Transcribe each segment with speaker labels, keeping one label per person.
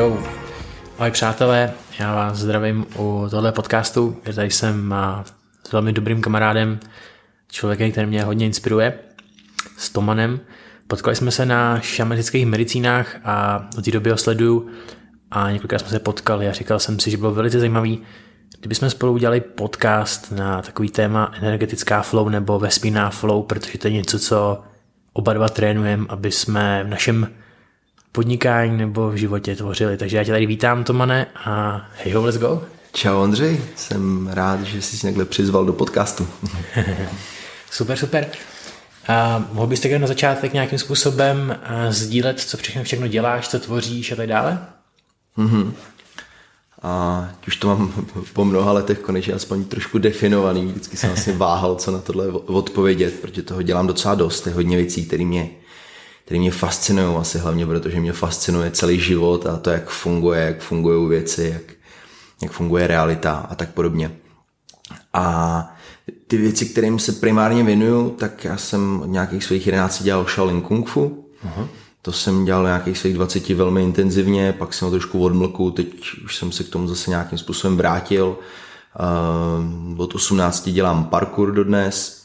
Speaker 1: Jo, ahoj přátelé, já vás zdravím u tohle podcastu. Tady jsem s velmi dobrým kamarádem, člověkem, který mě hodně inspiruje, s Tomanem. Potkali jsme se na šamanických medicínách a od té doby ho sleduju a několikrát jsme se potkali a říkal jsem si, že bylo velice zajímavý, kdybychom spolu udělali podcast na takový téma energetická flow nebo vesmírná flow, protože to je něco, co oba dva trénujeme, aby jsme v našem podnikání nebo v životě tvořili. Takže já tě tady vítám, Tomane, a hej ho, let's go.
Speaker 2: Čau Ondřej, jsem rád, že jsi někde přizval do podcastu.
Speaker 1: super, super. A mohl bys také na začátek nějakým způsobem sdílet, co všechno, všechno děláš, co tvoříš a tak dále?
Speaker 2: Mm-hmm. A už to mám po mnoha letech konečně aspoň trošku definovaný. Vždycky jsem asi váhal, co na tohle odpovědět, protože toho dělám docela dost. Je hodně věcí, které mě, které mě fascinují, asi hlavně protože mě fascinuje celý život a to, jak funguje, jak fungují věci, jak, jak funguje realita a tak podobně. A ty věci, kterým se primárně věnuju, tak já jsem od nějakých svých 11 dělal Shaolin Kung Fu. Uh-huh. To jsem dělal nějakých svých 20 velmi intenzivně, pak jsem ho trošku odmlku, teď už jsem se k tomu zase nějakým způsobem vrátil. Uh, od 18 dělám parkour dodnes,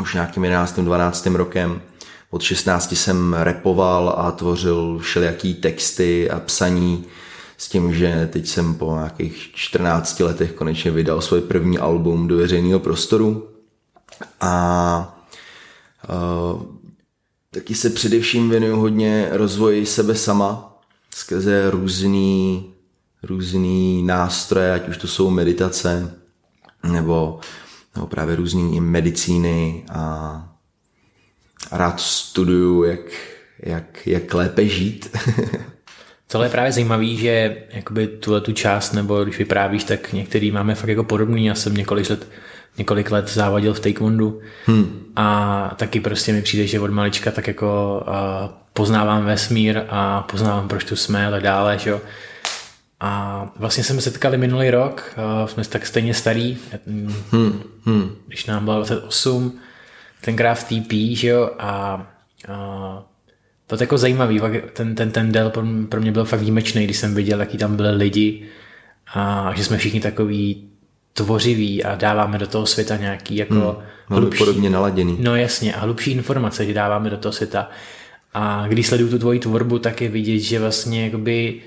Speaker 2: už nějakým 11. 12. rokem. Od 16 jsem repoval a tvořil všelijaký texty a psaní s tím, že teď jsem po nějakých 14 letech konečně vydal svůj první album do veřejného prostoru. A uh, taky se především věnuju hodně rozvoji sebe sama skrze různý, různý nástroje, ať už to jsou meditace nebo, nebo právě různý medicíny a rád studuju, jak, jak, jak lépe žít.
Speaker 1: Tohle je právě zajímavý, že jakoby tuhle tu část, nebo když vyprávíš, tak některý máme fakt jako podobný. Já jsem několik let, několik let závadil v taekwondu hmm. a taky prostě mi přijde, že od malička tak jako uh, poznávám vesmír a poznávám, proč tu jsme, ale dále, že jo. A vlastně jsme se setkali minulý rok, uh, jsme tak stejně starý, hmm. Hmm. když nám bylo 28, tenkrát v TP, že jo, a, a to je jako zajímavý, ten, ten, ten del pro, pro mě byl fakt výjimečný, když jsem viděl, jaký tam byly lidi a že jsme všichni takový tvořiví a dáváme do toho světa nějaký jako
Speaker 2: hmm, hlubší, podobně naladěný.
Speaker 1: No jasně, a hlubší informace, že dáváme do toho světa. A když sleduju tu tvoji tvorbu, tak je vidět, že vlastně jakoby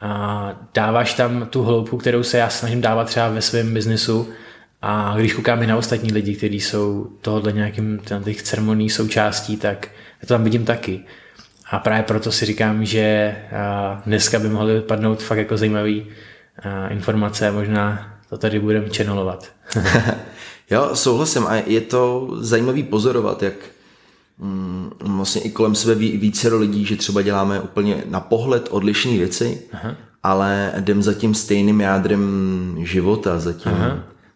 Speaker 1: a dáváš tam tu hloubku, kterou se já snažím dávat třeba ve svém biznesu a když koukáme na ostatní lidi, kteří jsou tohohle nějakým těch ceremonií součástí, tak já to tam vidím taky. A právě proto si říkám, že dneska by mohly vypadnout fakt jako zajímavé informace a možná to tady budeme channelovat.
Speaker 2: jo, souhlasím a je to zajímavý pozorovat, jak mm, vlastně i kolem sebe více lidí, že třeba děláme úplně na pohled odlišné věci, Aha. ale jdem za tím stejným jádrem života, za tím,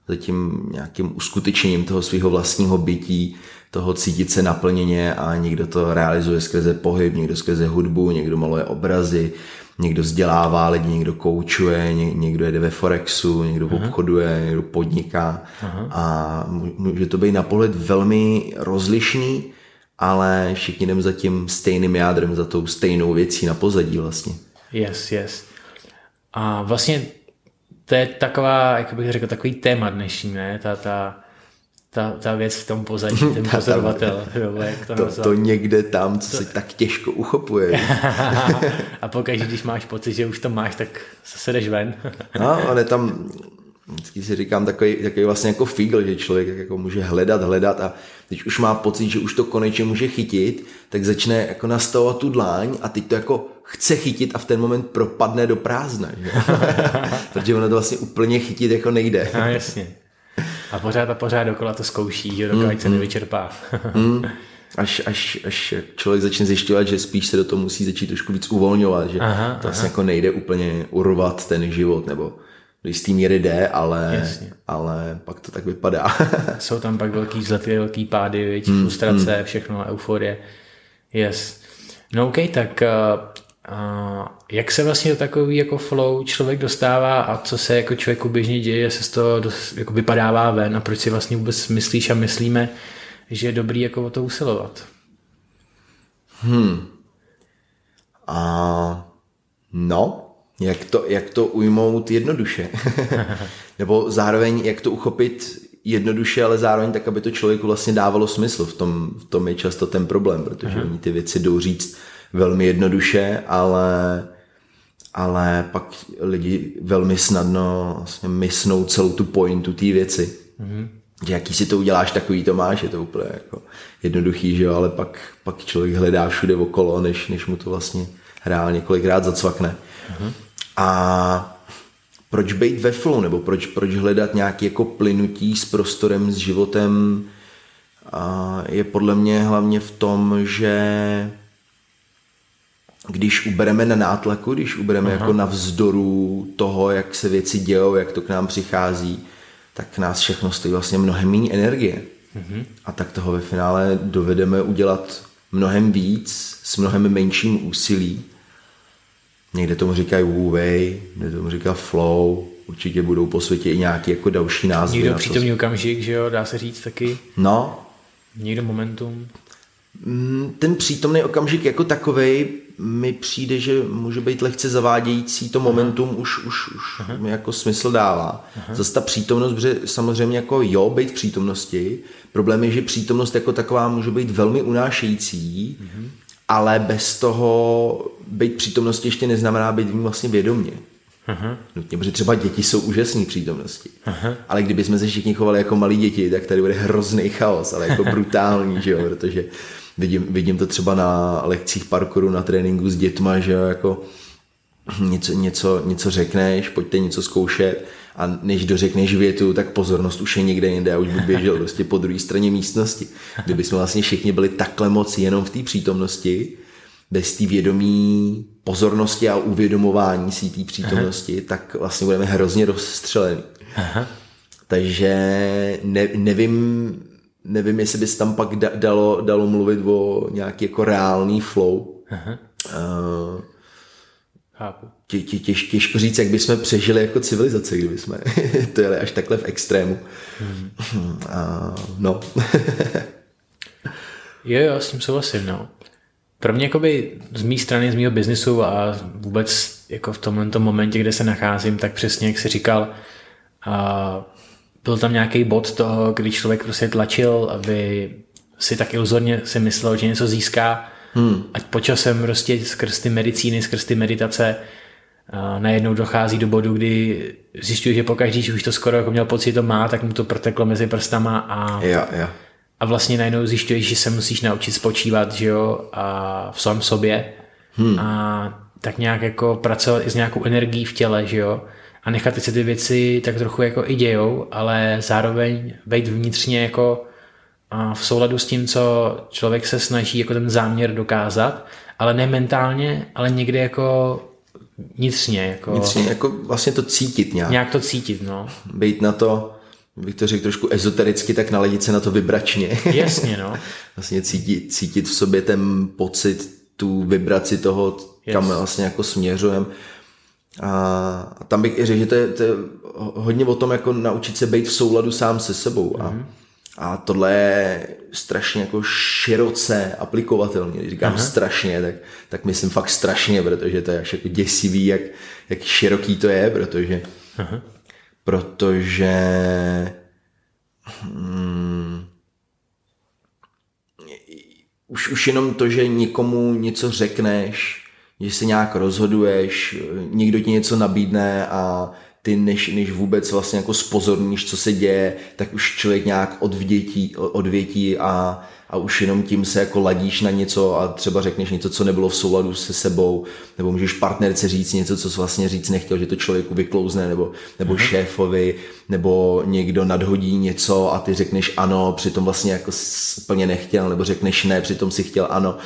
Speaker 2: za tím nějakým uskutečněním toho svého vlastního bytí, toho cítit se naplněně a někdo to realizuje skrze pohyb, někdo skrze hudbu, někdo maluje obrazy, někdo vzdělává lidi, někdo koučuje, někdo jede ve Forexu, někdo Aha. obchoduje, někdo podniká Aha. a může to být na pohled velmi rozlišný, ale všichni jdeme za tím stejným jádrem, za tou stejnou věcí na pozadí vlastně.
Speaker 1: Yes, yes. A vlastně to je taková, jak bych řekl, takový téma dnešní, ne? Ta, ta, ta, ta věc v tom pozadí, ten pozorovatel.
Speaker 2: jo, jak to, to, to někde tam, co to... se tak těžko uchopuje.
Speaker 1: a pokud, když máš pocit, že už to máš, tak se jdeš ven.
Speaker 2: no, ale tam vždycky si říkám takový, takový vlastně jako fígl, že člověk jako může hledat, hledat a když už má pocit, že už to konečně může chytit, tak začne jako nastavovat tu dláň a teď to jako chce chytit a v ten moment propadne do prázdna. Že? Protože ono to vlastně úplně chytit jako nejde.
Speaker 1: No, jasně. A pořád a pořád dokola to zkouší, že dokud mm, se mm. nevyčerpá.
Speaker 2: mm. Až, až, až člověk začne zjišťovat, že spíš se do toho musí začít trošku víc uvolňovat, že aha, to asi jako nejde úplně urvat ten život, nebo do jistý míry jde, ale, ale pak to tak vypadá.
Speaker 1: Jsou tam pak velký vzlety, velký pády, větší mm, frustrace, mm. všechno, euforie. Yes. No OK, tak uh, a jak se vlastně do takový jako flow člověk dostává a co se jako člověku běžně děje, se z toho dost, jako vypadává ven a proč si vlastně vůbec myslíš a myslíme, že je dobrý jako o to usilovat?
Speaker 2: Hmm. A no, Jak to, jak to ujmout jednoduše. Nebo zároveň, jak to uchopit jednoduše, ale zároveň tak, aby to člověku vlastně dávalo smysl. V tom, v tom je často ten problém, protože oni ty věci jdou říct velmi jednoduše, ale, ale pak lidi velmi snadno vlastně mysnou celou tu pointu té věci. Mhm. Že jaký si to uděláš, takový to máš, je to úplně jako jednoduchý, že jo, ale pak, pak člověk hledá všude okolo, než, než mu to vlastně reálně kolikrát zacvakne. Mhm. A proč být ve flow, nebo proč, proč hledat nějaký jako plynutí s prostorem, s životem, a je podle mě hlavně v tom, že když ubereme na nátlaku, když ubereme Aha. jako na vzdoru toho, jak se věci dějou, jak to k nám přichází, tak nás všechno stojí vlastně mnohem méně energie. Mhm. A tak toho ve finále dovedeme udělat mnohem víc s mnohem menším úsilí Někde tomu říkají Wu Wei, někde tomu říká Flow, určitě budou po světě i nějaký jako další názvy.
Speaker 1: Někdo přítomný to... okamžik, že jo, dá se říct taky.
Speaker 2: No.
Speaker 1: Někdo momentum.
Speaker 2: Mm, ten přítomný okamžik jako takový mi přijde, že může být lehce zavádějící, to momentum Aha. už, už, už mi jako smysl dává. Aha. Zase ta přítomnost, protože samozřejmě jako jo, být v přítomnosti, problém je, že přítomnost jako taková může být velmi unášející, mhm ale bez toho být přítomnosti ještě neznamená být v ní vlastně vědomě. Aha. Nutně, protože třeba děti jsou úžasné přítomnosti. Aha. Ale kdyby jsme se všichni chovali jako malí děti, tak tady bude hrozný chaos, ale jako brutální, že jo, protože vidím, vidím to třeba na lekcích parkouru, na tréninku s dětma, že jo, jako něco, něco, něco řekneš, pojďte něco zkoušet a než dořekneš větu, tak pozornost už je někde jinde a už by běžel prostě po druhé straně místnosti. Kdyby jsme vlastně všichni byli takhle moc jenom v té přítomnosti, bez té vědomí pozornosti a uvědomování si té přítomnosti, Aha. tak vlastně budeme hrozně rozstřelení. Aha. Takže ne, nevím, nevím, jestli bys tam pak dalo, dalo mluvit o nějaký jako reálný flow. Aha. Uh, Chápu. Tě, tě, těž, těžko říct, jak bychom přežili jako civilizace, kdyby jsme to jeli až takhle v extrému. Hmm. A, no.
Speaker 1: jo, jo, s tím souhlasím, no. Pro mě jakoby z mé strany, z mého biznisu a vůbec jako v tomto momentě, kde se nacházím, tak přesně jak jsi říkal, a byl tam nějaký bod toho, kdy člověk prostě tlačil, aby si tak iluzorně si myslel, že něco získá, Hmm. Ať počasem prostě skrz ty medicíny, skrz ty meditace najednou dochází do bodu, kdy zjišťuje, že pokaždý, že už to skoro jako měl pocit, že to má, tak mu to proteklo mezi prstama a,
Speaker 2: ja, ja.
Speaker 1: a vlastně najednou zjišťuješ, že se musíš naučit spočívat, že jo, a v sám sobě hmm. a tak nějak jako pracovat i s nějakou energií v těle, že jo, a nechat si ty věci tak trochu jako i dějou, ale zároveň být vnitřně jako v souladu s tím, co člověk se snaží jako ten záměr dokázat, ale ne mentálně, ale někdy jako vnitřně. Jako,
Speaker 2: vnitřně, jako vlastně to cítit nějak.
Speaker 1: Nějak to cítit, no.
Speaker 2: Být na to, bych to řekl trošku ezotericky, tak naladit se na to vybračně.
Speaker 1: Jasně, no.
Speaker 2: vlastně cítit, cítit v sobě ten pocit, tu vibraci toho, yes. kam vlastně jako směřujeme. A tam bych i řekl, že to je, to je hodně o tom, jako naučit se být v souladu sám se sebou. Mm-hmm a tohle je strašně jako široce aplikovatelné. Když říkám Aha. strašně, tak, tak myslím fakt strašně, protože to je až jako děsivý, jak, jak široký to je, protože Aha. protože hmm, už, už jenom to, že někomu něco řekneš, že se nějak rozhoduješ, někdo ti něco nabídne a ty než, než vůbec vlastně jako spozorníš, co se děje, tak už člověk nějak odvětí, odvětí a, a už jenom tím se jako ladíš na něco a třeba řekneš něco, co nebylo v souladu se sebou, nebo můžeš partnerce říct něco, co vlastně říct nechtěl, že to člověku vyklouzne, nebo, nebo mm-hmm. šéfovi, nebo někdo nadhodí něco a ty řekneš ano, přitom vlastně jako úplně nechtěl, nebo řekneš ne, přitom si chtěl ano.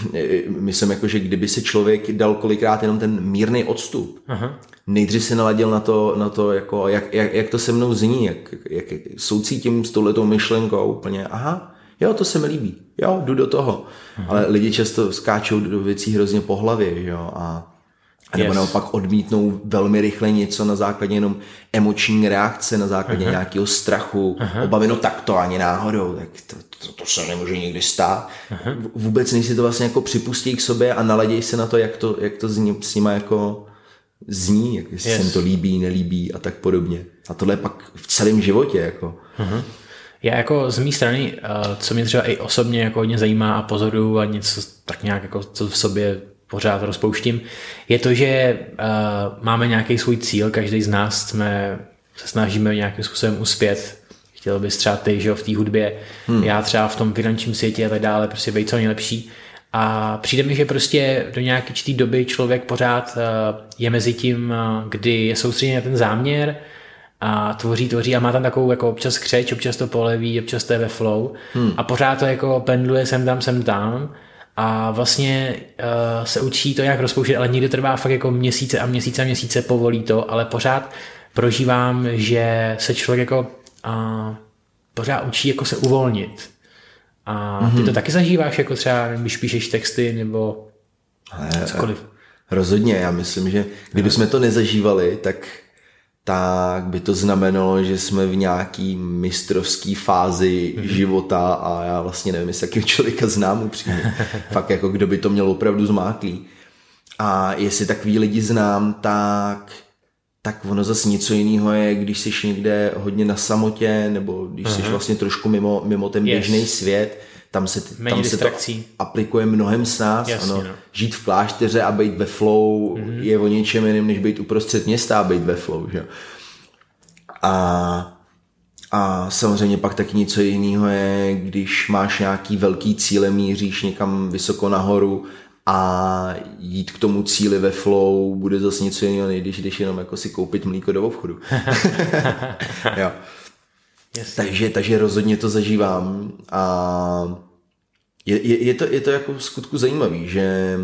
Speaker 2: Myslím jako, že kdyby si člověk dal kolikrát jenom ten mírný odstup, Aha. nejdřív se naladil na to, na to jako, jak, jak, jak to se mnou zní, jak, jak, jak soucítím s touhletou myšlenkou úplně, aha, jo, to se mi líbí, jo, jdu do toho. Aha. Ale lidi často skáčou do věcí hrozně po hlavě, jo, a a nebo yes. naopak odmítnou velmi rychle něco na základě jenom emoční reakce, na základě uh-huh. nějakého strachu, uh-huh. obavy, no tak to ani náhodou, tak to, to, to se nemůže nikdy stát. Uh-huh. Vůbec než si to vlastně jako připustí k sobě a naladěj se na to, jak to, jak to s, ním, s nima jako zní, jak yes. se jim to líbí, nelíbí a tak podobně. A tohle je pak v celém životě. Jako. Uh-huh.
Speaker 1: Já jako z mé strany, eh, co mě třeba i osobně jako hodně zajímá a pozoruju a něco tak nějak jako co v sobě pořád rozpouštím, je to, že uh, máme nějaký svůj cíl, každý z nás jsme, se snažíme nějakým způsobem uspět. Chtěl bys třeba ty, že jo, v té hudbě, hmm. já třeba v tom finančním světě a tak dále, prostě být co nejlepší. A přijde mi, že prostě do nějaké čtý doby člověk pořád uh, je mezi tím, kdy je soustředěn na ten záměr, a tvoří, tvoří a má tam takovou jako občas křeč, občas to poleví, občas to je ve flow hmm. a pořád to jako pendluje sem tam, sem tam a vlastně uh, se učí to, jak rozpouštět, ale někdy trvá fakt jako měsíce a měsíce a měsíce povolí to, ale pořád prožívám, že se člověk jako uh, pořád učí jako se uvolnit. A mm-hmm. ty mhm. to taky zažíváš, jako třeba, když píšeš texty nebo cokoliv.
Speaker 2: Rozhodně, já myslím, že kdybychom to nezažívali, tak tak by to znamenalo, že jsme v nějaký mistrovský fázi mm-hmm. života a já vlastně nevím, jestli jakého člověka znám upřímně. Fakt jako kdo by to měl opravdu zmáklý. A jestli takový lidi znám, tak tak ono zase něco jiného je, když jsi někde hodně na samotě, nebo když uh-huh. jsi vlastně trošku mimo, mimo ten běžný yes. svět, tam se, tam se to aplikuje mnohem s nás. Jasně, ano. No. Žít v klášteře a být ve flow mm-hmm. je o něčem jiném, než být uprostřed města a být ve flow. Že? A, a samozřejmě pak taky něco jiného je, když máš nějaký velký cíle, míříš někam vysoko nahoru a jít k tomu cíli ve flow bude zase něco jiného, než když jdeš jenom jako si koupit mlíko do obchodu. jo. Takže, takže rozhodně to zažívám a je, je, je, to, je to jako v skutku zajímavý, že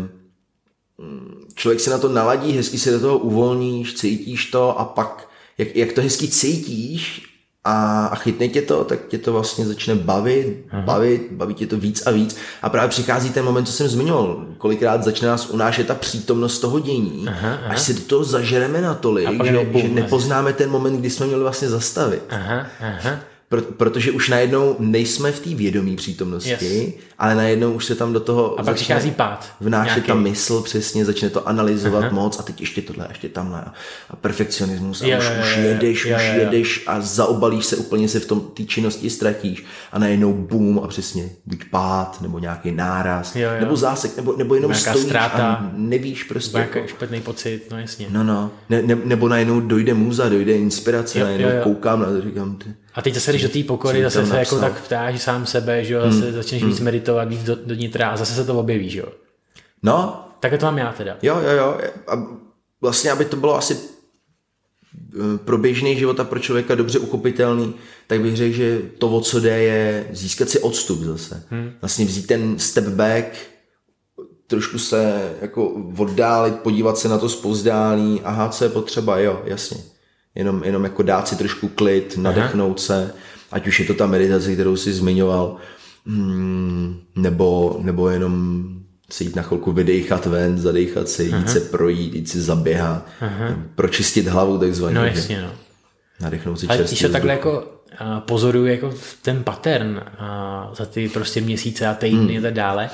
Speaker 2: mm, člověk se na to naladí, hezky se do toho uvolníš, cítíš to a pak, jak, jak to hezky cítíš a, a chytne tě to, tak tě to vlastně začne bavit, aha. bavit, baví tě to víc a víc. A právě přichází ten moment, co jsem zmiňoval, kolikrát začne nás unášet ta přítomnost toho dění, aha, aha. až si do toho zažereme natolik, že, že nepoznáme ten moment, kdy jsme měli vlastně zastavit. Aha, aha. Pro, protože už najednou nejsme v té vědomí přítomnosti, yes. ale najednou už se tam do toho
Speaker 1: a pak pád.
Speaker 2: Vnášet nějaký. ta mysl přesně, začne to analyzovat uh-huh. moc a teď ještě tohle, ještě tamhle a perfekcionismus a jo, už, jo, už jedeš, jo, už jo. jedeš a zaobalíš se úplně se v tom té činnosti ztratíš a najednou boom a přesně buď pád nebo nějaký náraz jo, jo. nebo zásek nebo, nebo jenom Nějaká stojíš ztráta, a nevíš prostě.
Speaker 1: Nějaký jako, špatný pocit, no jasně.
Speaker 2: No no, ne, ne, nebo najednou dojde muza, dojde inspirace, jo, najednou jo, jo. koukám na to, říkám ty
Speaker 1: a teď zase, když do té pokory, zase se jako tak ptáš sám sebe, že jo, zase hmm. začneš hmm. víc meditovat, víc do, do nitra a zase se to objeví, že jo.
Speaker 2: No.
Speaker 1: Tak to mám já teda.
Speaker 2: Jo, jo, jo. A vlastně, aby to bylo asi eh, pro běžný život a pro člověka dobře uchopitelný, tak bych řekl, že to, o co jde, je získat si odstup zase. Hmm. Vlastně vzít ten step back, trošku se jako oddálit, podívat se na to zpozdání, aha, co je potřeba, jo, jasně jenom, jenom jako dát si trošku klid, nadechnout Aha. se, ať už je to ta meditace, kterou jsi zmiňoval, hmm, nebo, nebo jenom se jít na chvilku vydechat ven, zadechat se, jít se projít, jít si zaběhat, Aha. pročistit hlavu takzvaně.
Speaker 1: No jasně, no.
Speaker 2: Nadechnout si Ale čerstvý
Speaker 1: Ale takhle jako pozoruju jako ten pattern za ty prostě měsíce a týdny hmm. a tak dále,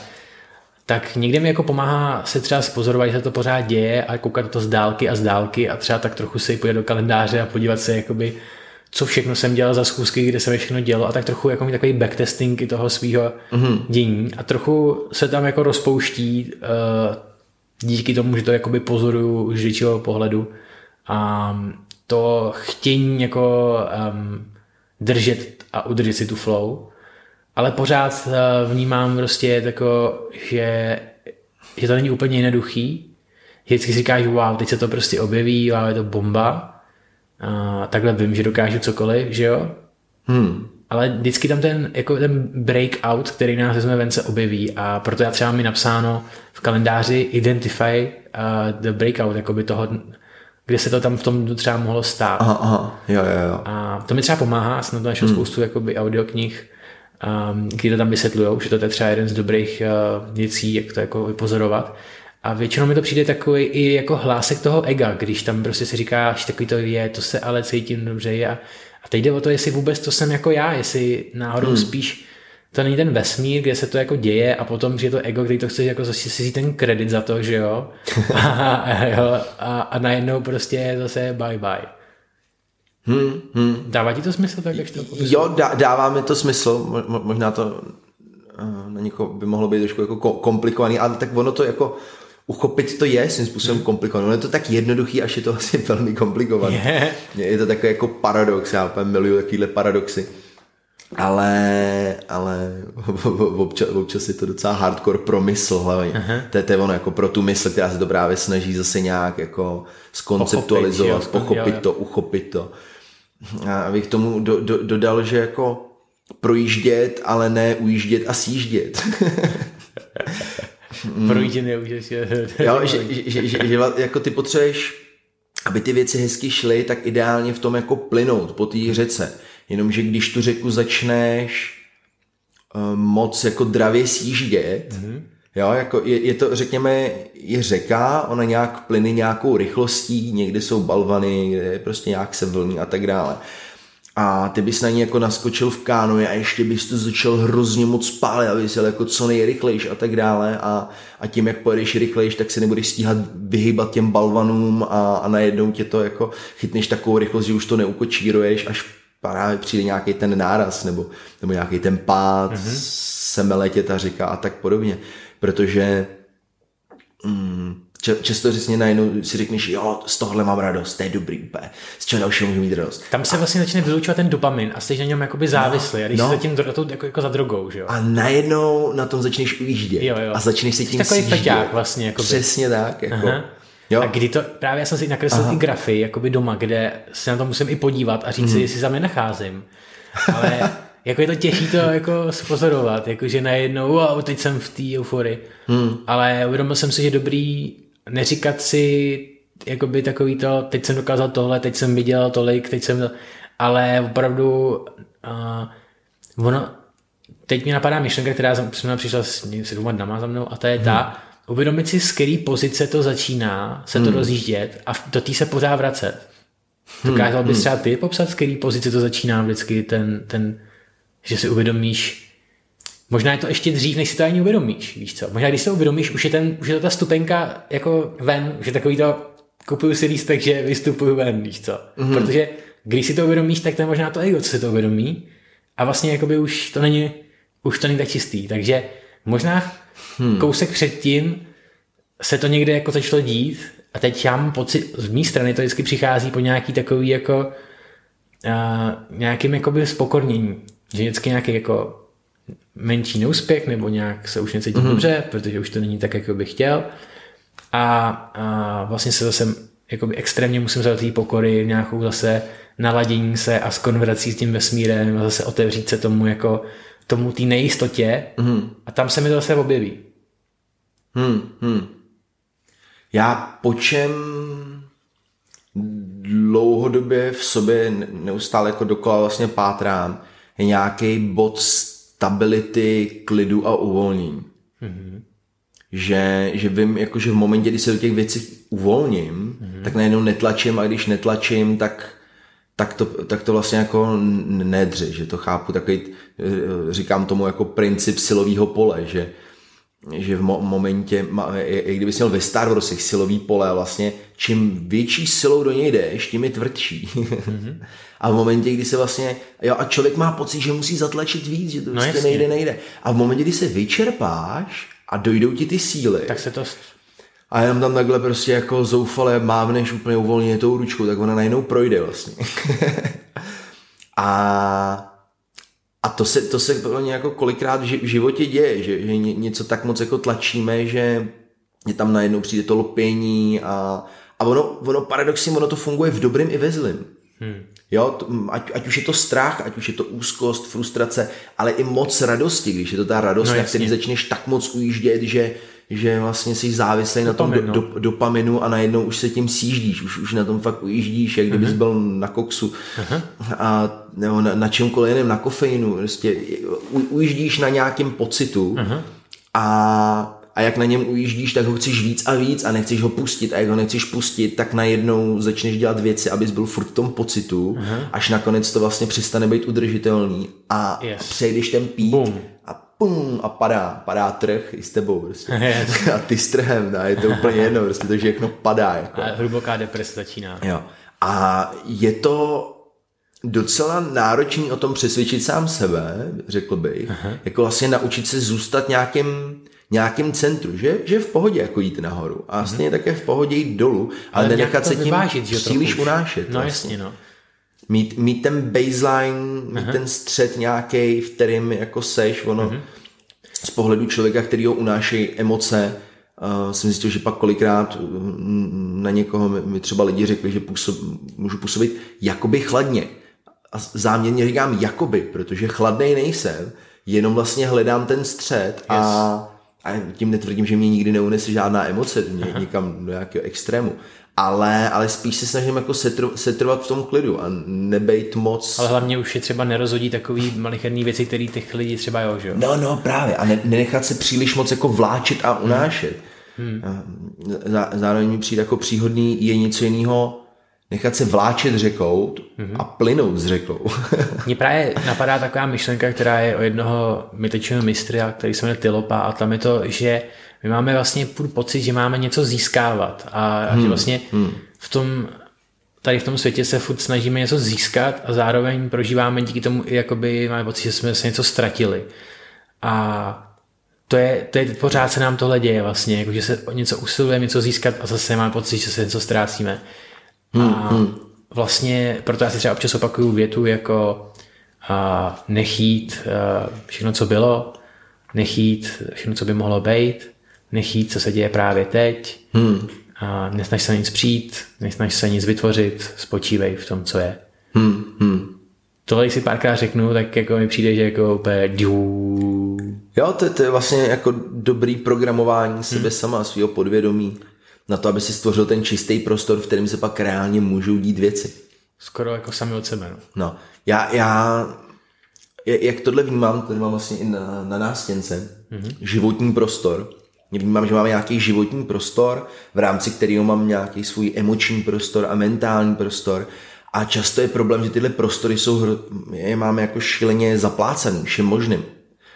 Speaker 1: tak někde mi jako pomáhá se třeba spozorovat, že se to pořád děje a koukat to z dálky a z dálky a třeba tak trochu si pojít do kalendáře a podívat se, jakoby, co všechno jsem dělal za schůzky, kde se mi všechno dělo a tak trochu jako mít takový backtesting i toho svého mm-hmm. dění a trochu se tam jako rozpouští uh, díky tomu, že to jakoby pozoruju už z pohledu a to chtění jako um, držet a udržet si tu flow ale pořád eh, vnímám prostě tako, že, že to není úplně jednoduchý. Vždycky si říkáš, wow, teď se to prostě objeví, wow, je to bomba. A takhle vím, že dokážu cokoliv, že jo? Hmm. Ale vždycky tam ten, jako ten breakout, který nás vezme ven, se objeví a proto já třeba mi napsáno v kalendáři identify uh, the breakout, jako by toho, kde se to tam v tom třeba mohlo stát.
Speaker 2: Aha, aha, jo, jo, jo.
Speaker 1: A to mi třeba pomáhá, jsem na to našel hmm. spoustu jakoby audioknih, kdy to tam vysvětlují, že to je třeba jeden z dobrých uh, věcí, jak to jako vypozorovat. A většinou mi to přijde takový i jako hlásek toho ega, když tam prostě si říkáš, takový to je, to se ale cítím dobře. A, a teď jde o to, jestli vůbec to jsem jako já, jestli náhodou hmm. spíš to není ten vesmír, kde se to jako děje a potom, že je to ego, který to chce jako zase si ten kredit za to, že jo. A, a, a, a najednou prostě zase bye bye. Hmm, hmm. Dává ti to smysl tak, jak to
Speaker 2: Jo, dá, dává mi to smysl, Mo, možná to uh, na někoho by mohlo být trošku jako komplikovaný, ale tak ono to jako uchopit to je svým způsobem hmm. komplikované. Ono je to tak jednoduchý, až je to asi velmi komplikované. Je. je to takový jako paradox, já miluju takovýhle paradoxy. Ale, ale občas, občas je to docela hardcore pro mysl hlavně. Uh-huh. To, je ono jako pro tu mysl, která se to právě snaží zase nějak jako skonceptualizovat, pochopit, pochopit jo, jo. to, uchopit to. A abych tomu do, do, dodal, že jako projíždět, ale ne ujíždět a sjíždět.
Speaker 1: projíždět neujíždět.
Speaker 2: jo, že, že, že, že, že jako ty potřebuješ, aby ty věci hezky šly, tak ideálně v tom jako plynout po té řece. Jenomže když tu řeku začneš uh, moc jako dravě sjíždět, mm-hmm. Jo, jako je, je to, řekněme, je řeka, ona nějak plyne nějakou rychlostí, někdy jsou balvany, kde prostě nějak se vlní a tak dále. A ty bys na ní jako naskočil v kánoje a ještě bys to začal hrozně moc pálit, aby jsi jako co nejrychlejš a tak dále a, a tím, jak pojedeš rychlejš, tak se nebudeš stíhat vyhybat těm balvanům a, a najednou tě to jako chytneš takovou rychlost, že už to neukočíruješ, až právě přijde nějaký ten náraz nebo, nebo nějaký ten pád, mm-hmm. semeletě ta říká a tak podobně. Protože mm, často přesně najednou si řekneš, jo, z tohle mám radost, to je dobrý úplně, z čeho dalšího můžu mít radost.
Speaker 1: Tam se a... vlastně začne vylučovat ten dopamin a jsi na něm jakoby závislý no, a když no. se zatím to jako, jako za drogou, že jo.
Speaker 2: A najednou na tom začneš ujíždět jo, jo. a začneš se tím
Speaker 1: takový feťák vlastně. Jakoby.
Speaker 2: Přesně tak. Jako. Aha.
Speaker 1: Jo. A kdy to, právě já jsem si nakreslil Aha. ty grafy jakoby doma, kde se na to musím i podívat a říct mm. si, jestli tam nenacházím. Ale jako je to těžké to jako spozorovat, jakože najednou, wow, teď jsem v té euforii. Hmm. Ale uvědomil jsem si, že dobrý neříkat si jakoby takový to, teď jsem dokázal tohle, teď jsem viděl tolik, teď jsem, ale opravdu uh, ono, teď mi napadá myšlenka, která jsem přišla s, s dvěma dnama za mnou a to je hmm. ta, uvědomit si, z který pozice to začíná se to hmm. rozjíždět a do té se pořád vracet. Dokázal bys hmm. třeba ty popsat, z který pozice to začíná vždycky ten, ten že si uvědomíš, možná je to ještě dřív, než si to ani uvědomíš, víš co? Možná když si to uvědomíš, už je, ten, už je to ta stupenka jako ven, už je takový to, kupuju si lístek, že vystupuju ven, víš co? Mm-hmm. Protože když si to uvědomíš, tak to je možná to ego, co si to uvědomí a vlastně jakoby už to není, už to není tak čistý, takže možná hmm. kousek předtím se to někde jako začalo dít a teď já mám pocit, z mé strany to vždycky přichází po nějaký takový jako uh, nějakým jakoby spokornění, že vždycky nějaký jako menší neúspěch nebo nějak se už necítím mm-hmm. dobře, protože už to není tak, jak bych chtěl a, a vlastně se zase jakoby extrémně musím zadat té pokory, nějakou zase naladění se a s konverzací s tím vesmírem a zase otevřít se tomu jako tomu té nejistotě mm. a tam se mi to zase objeví.
Speaker 2: Hmm, hmm. Já po čem dlouhodobě v sobě neustále jako dokola vlastně pátrám, nějaký bod stability, klidu a uvolnění. Mm-hmm. Že, že vím, jako, že v momentě, kdy se do těch věcí uvolním, mm-hmm. tak najednou netlačím a když netlačím, tak tak to, tak to vlastně jako nedře, že to chápu takový, eh, říkám tomu jako princip silového pole, že, že v mo- momentě, jak kdyby měl ve Star Warsech silový pole, vlastně čím větší silou do něj jdeš, tím je tvrdší. Mm-hmm. a v momentě, kdy se vlastně, jo, a člověk má pocit, že musí zatlačit víc, že to no prostě nejde, nejde. A v momentě, kdy se vyčerpáš a dojdou ti ty síly,
Speaker 1: tak se to
Speaker 2: a jenom tam takhle prostě jako zoufale mávneš úplně uvolněně tou ručkou, tak ona najednou projde vlastně. a a to se, to se vlastně jako kolikrát v životě děje, že, že něco tak moc jako tlačíme, že je tam najednou přijde to lopění a, a ono, ono paradoxně, ono to funguje v dobrým i ve zlým. Hmm. Jo, ať, ať už je to strach, ať už je to úzkost, frustrace, ale i moc radosti, když je to ta radost, no, na který začneš tak moc ujíždět, že, že vlastně jsi závislý na tom do, do, dopaminu a najednou už se tím sjíždíš, už, už na tom fakt ujíždíš, jak kdybys uh-huh. byl na koksu uh-huh. a nebo na, na čemkoliv jiném, na kofeinu, prostě u, ujíždíš na nějakém pocitu uh-huh. a, a jak na něm ujíždíš, tak ho chceš víc a víc a nechceš ho pustit a jak ho nechceš pustit, tak najednou začneš dělat věci, abys byl furt v tom pocitu, uh-huh. až nakonec to vlastně přestane být udržitelný a, yes. a přejdeš ten pík Boom. a pum, a padá, padá trh i s tebou prostě. a ty s trhem, no, je to úplně jedno, prostě to všechno padá. Jako.
Speaker 1: A hluboká deprese začíná.
Speaker 2: Jo. A je to docela náročný o tom přesvědčit sám sebe, řekl bych, Aha. jako vlastně naučit se zůstat nějakým, nějakým centru, že, že v pohodě jako jít nahoru a stejně také v pohodě jít dolů, ale, ale nenechat se tím vyvážit, že příliš trochu. unášet.
Speaker 1: No vlastně. jasně, no.
Speaker 2: Mít, mít ten baseline, Aha. mít ten střed nějaký, v kterým jako seš, ono Aha. z pohledu člověka, který ho unáší emoce, uh, jsem zjistil, že pak kolikrát na někoho mi třeba lidi řekli, že působ, můžu působit jakoby chladně a záměrně říkám jakoby, protože chladnej nejsem, jenom vlastně hledám ten střed yes. a, a tím netvrdím, že mě nikdy neunese žádná emoce mě, někam do nějakého extrému. Ale, ale spíš se snažím jako setr, setrvat v tom klidu a nebejt moc...
Speaker 1: Ale hlavně už je třeba nerozhodí takový malicherný věci, které těch lidí třeba jo, že jo?
Speaker 2: No, no, právě. A ne, nenechat se příliš moc jako vláčit a unášet. Hmm. hmm. Zároveň mi přijde jako příhodný je něco jiného nechat se vláčet řekou mm-hmm. a plynout s řekou.
Speaker 1: Mně právě napadá taková myšlenka, která je o jednoho mytečního mistra, který se jmenuje Tylopa a tam je to, že my máme vlastně pocit, že máme něco získávat a, hmm. že vlastně hmm. v tom tady v tom světě se furt snažíme něco získat a zároveň prožíváme díky tomu i jakoby máme pocit, že jsme se něco ztratili. A to je, to je, pořád se nám tohle děje vlastně, jako že se o něco usilujeme, něco získat a zase máme pocit, že se něco ztrácíme. Hmm, a hmm. vlastně proto já si třeba občas opakuju větu jako a nechít a všechno, co bylo, nechít všechno, co by mohlo být, nechít, co se děje právě teď, hmm. a nesnaž se nic přijít, nesnaž se nic vytvořit, spočívej v tom, co je. Hmm. Hmm. Tohle, si párkrát řeknu, tak jako mi přijde, že jako úplně
Speaker 2: Jo, to, to je vlastně jako dobrý programování sebe hmm. sama, svého podvědomí na to, aby si stvořil ten čistý prostor, v kterém se pak reálně můžou dít věci.
Speaker 1: Skoro jako sami od sebe. No,
Speaker 2: no já, já jak tohle vnímám, tady mám vlastně i na, na nástěnce, mm-hmm. životní prostor. Vnímám, že máme nějaký životní prostor, v rámci kterého mám nějaký svůj emoční prostor a mentální prostor. A často je problém, že tyhle prostory jsou, je máme jako šíleně zaplácený všem možným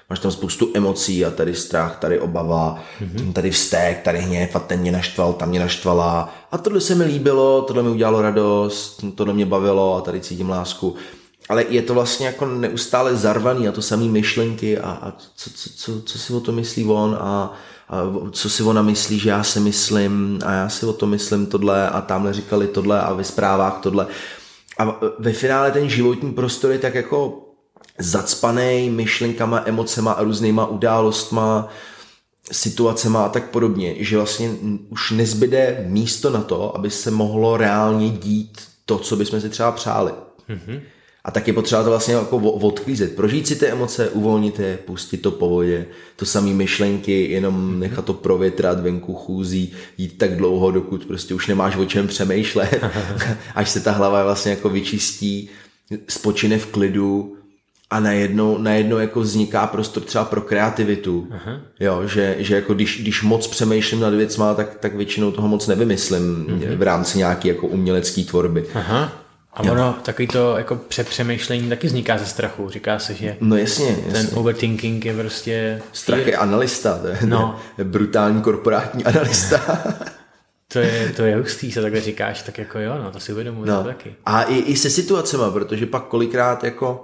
Speaker 2: máš tam spoustu emocí a tady strach, tady obava, mm-hmm. tady vztek, tady hněv a ten mě naštval, tam mě naštvala a tohle se mi líbilo, tohle mi udělalo radost, tohle mě bavilo a tady cítím lásku. Ale je to vlastně jako neustále zarvaný a to samý myšlenky a, a co, co, co, co si o to myslí on a, a co si ona myslí, že já si myslím a já si o to myslím tohle a tamhle říkali tohle a ve zprávách tohle. A ve finále ten životní prostor je tak jako zacpaný myšlenkama, emocema a různýma událostma, situacema a tak podobně, že vlastně už nezbyde místo na to, aby se mohlo reálně dít to, co bychom si třeba přáli. Mm-hmm. A tak je potřeba to vlastně jako odklízet. Prožít si ty emoce, uvolnit je, pustit to po vodě, to samé myšlenky, jenom mm-hmm. nechat to provětrat venku chůzí, jít tak dlouho, dokud prostě už nemáš o čem přemýšlet, až se ta hlava vlastně jako vyčistí, spočine v klidu, a najednou, najednou jako vzniká prostor třeba pro kreativitu. Aha. Jo, že, že jako když, když moc přemýšlím nad věcma, tak, tak většinou toho moc nevymyslím uh-huh. v rámci nějaké jako umělecké tvorby.
Speaker 1: Aha. A jo. ono, takový to jako přepřemýšlení taky vzniká ze strachu. Říká se, že
Speaker 2: no jasně, jasně.
Speaker 1: ten overthinking je prostě...
Speaker 2: Strach je analista, to je, no. je brutální korporátní analista.
Speaker 1: To je, to je hustý, se takhle říkáš, tak jako jo, no, to si uvědomuji no. taky.
Speaker 2: A i, i se situacema, protože pak kolikrát jako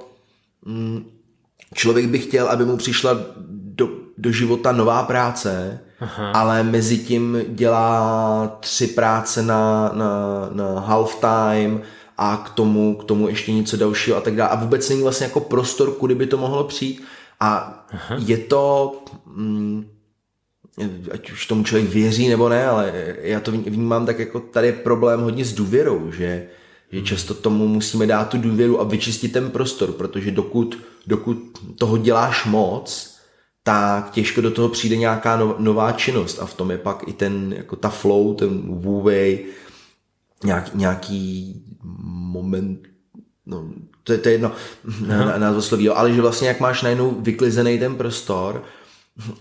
Speaker 2: člověk by chtěl, aby mu přišla do, do života nová práce, Aha. ale mezi tím dělá tři práce na, na, na half time a k tomu, k tomu ještě něco dalšího a tak dále. A vůbec není vlastně jako prostor, kudy by to mohlo přijít. A Aha. je to, mm, ať už tomu člověk věří nebo ne, ale já to vnímám tak jako tady je problém hodně s důvěrou, že že často tomu musíme dát tu důvěru a vyčistit ten prostor, protože dokud, dokud toho děláš moc, tak těžko do toho přijde nějaká no, nová činnost. A v tom je pak i ten, jako ta flow, ten wu-wei, nějaký, nějaký moment, no, to je, to je jedno na, na sloví, ale že vlastně jak máš najednou vyklizený ten prostor,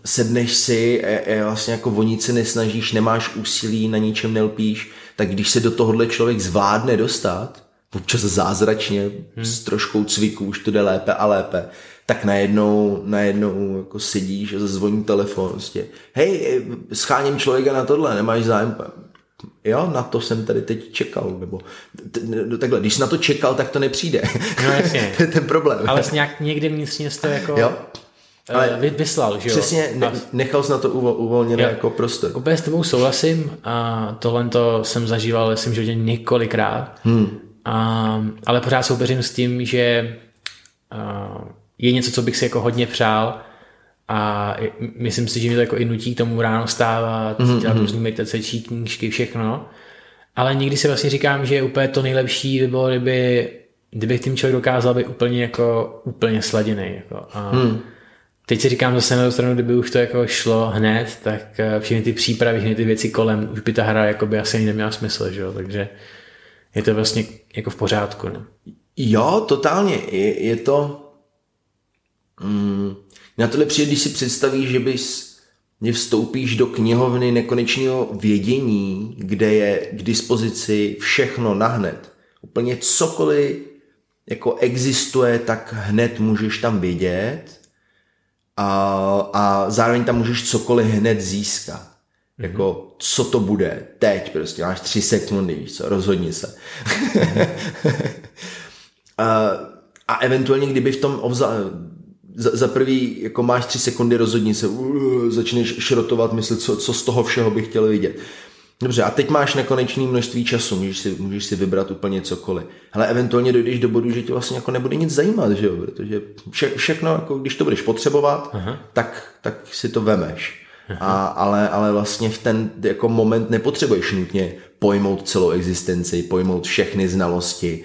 Speaker 2: sedneš si, je, je vlastně jako vonit se nesnažíš, nemáš úsilí, na ničem nelpíš, tak když se do tohohle člověk zvládne dostat, občas zázračně, hmm. s troškou cviku už to jde lépe a lépe, tak najednou, najednou jako sedíš a zazvoní telefon, prostě, hej, scháním člověka na tohle, nemáš zájem, jo, na to jsem tady teď čekal, nebo t- no, takhle, když jsi na to čekal, tak to nepřijde.
Speaker 1: No jasně.
Speaker 2: to je ten problém.
Speaker 1: Ale nějak někde vnitřně to jako
Speaker 2: jo.
Speaker 1: Eh, Ale vy, vyslal, že jo?
Speaker 2: Přesně, ne, nechal jsi na to uvol, uvolněné jo. jako prostor.
Speaker 1: Úplně s tebou souhlasím a tohle to jsem zažíval, myslím, že několikrát. Hmm. A, ale pořád soupeřím s tím, že a, je něco, co bych si jako hodně přál a myslím si, že mě to jako i nutí k tomu ráno stávat, mm-hmm. dělat různý meditace, knížky, všechno. Ale někdy si vlastně říkám, že úplně to nejlepší by bylo, kdyby, kdyby tím člověk dokázal být úplně jako úplně sladěný. Jako. A hmm. Teď si říkám zase na druhou stranu, kdyby už to jako šlo hned, tak eh, všechny ty přípravy, všechny ty věci kolem, už by ta hra jako by asi ani neměla smysl, že jo? takže je to vlastně jako v pořádku. Ne?
Speaker 2: Jo, totálně. Je, je to... Mm, na tohle přijde, když si představíš, že bys mě vstoupíš do knihovny nekonečného vědění, kde je k dispozici všechno nahned. Úplně cokoliv jako existuje, tak hned můžeš tam vidět a, a zároveň tam můžeš cokoliv hned získat. Mm-hmm. Jako, co to bude teď, prostě máš tři sekundy, víš co, rozhodni se. Mm-hmm. a, a eventuálně, kdyby v tom obza, za, za prvý, jako máš tři sekundy, rozhodni se, uh, začneš šrotovat, myslet, co, co z toho všeho bych chtěl vidět. Dobře, a teď máš nekonečné množství času, můžeš si, můžeš si vybrat úplně cokoliv. Ale eventuálně dojdeš do bodu, že tě vlastně jako nebude nic zajímat, že jo? Protože vše, všechno, jako když to budeš potřebovat, tak, tak si to vemeš. A, ale, ale vlastně v ten jako moment nepotřebuješ nutně pojmout celou existenci, pojmout všechny znalosti,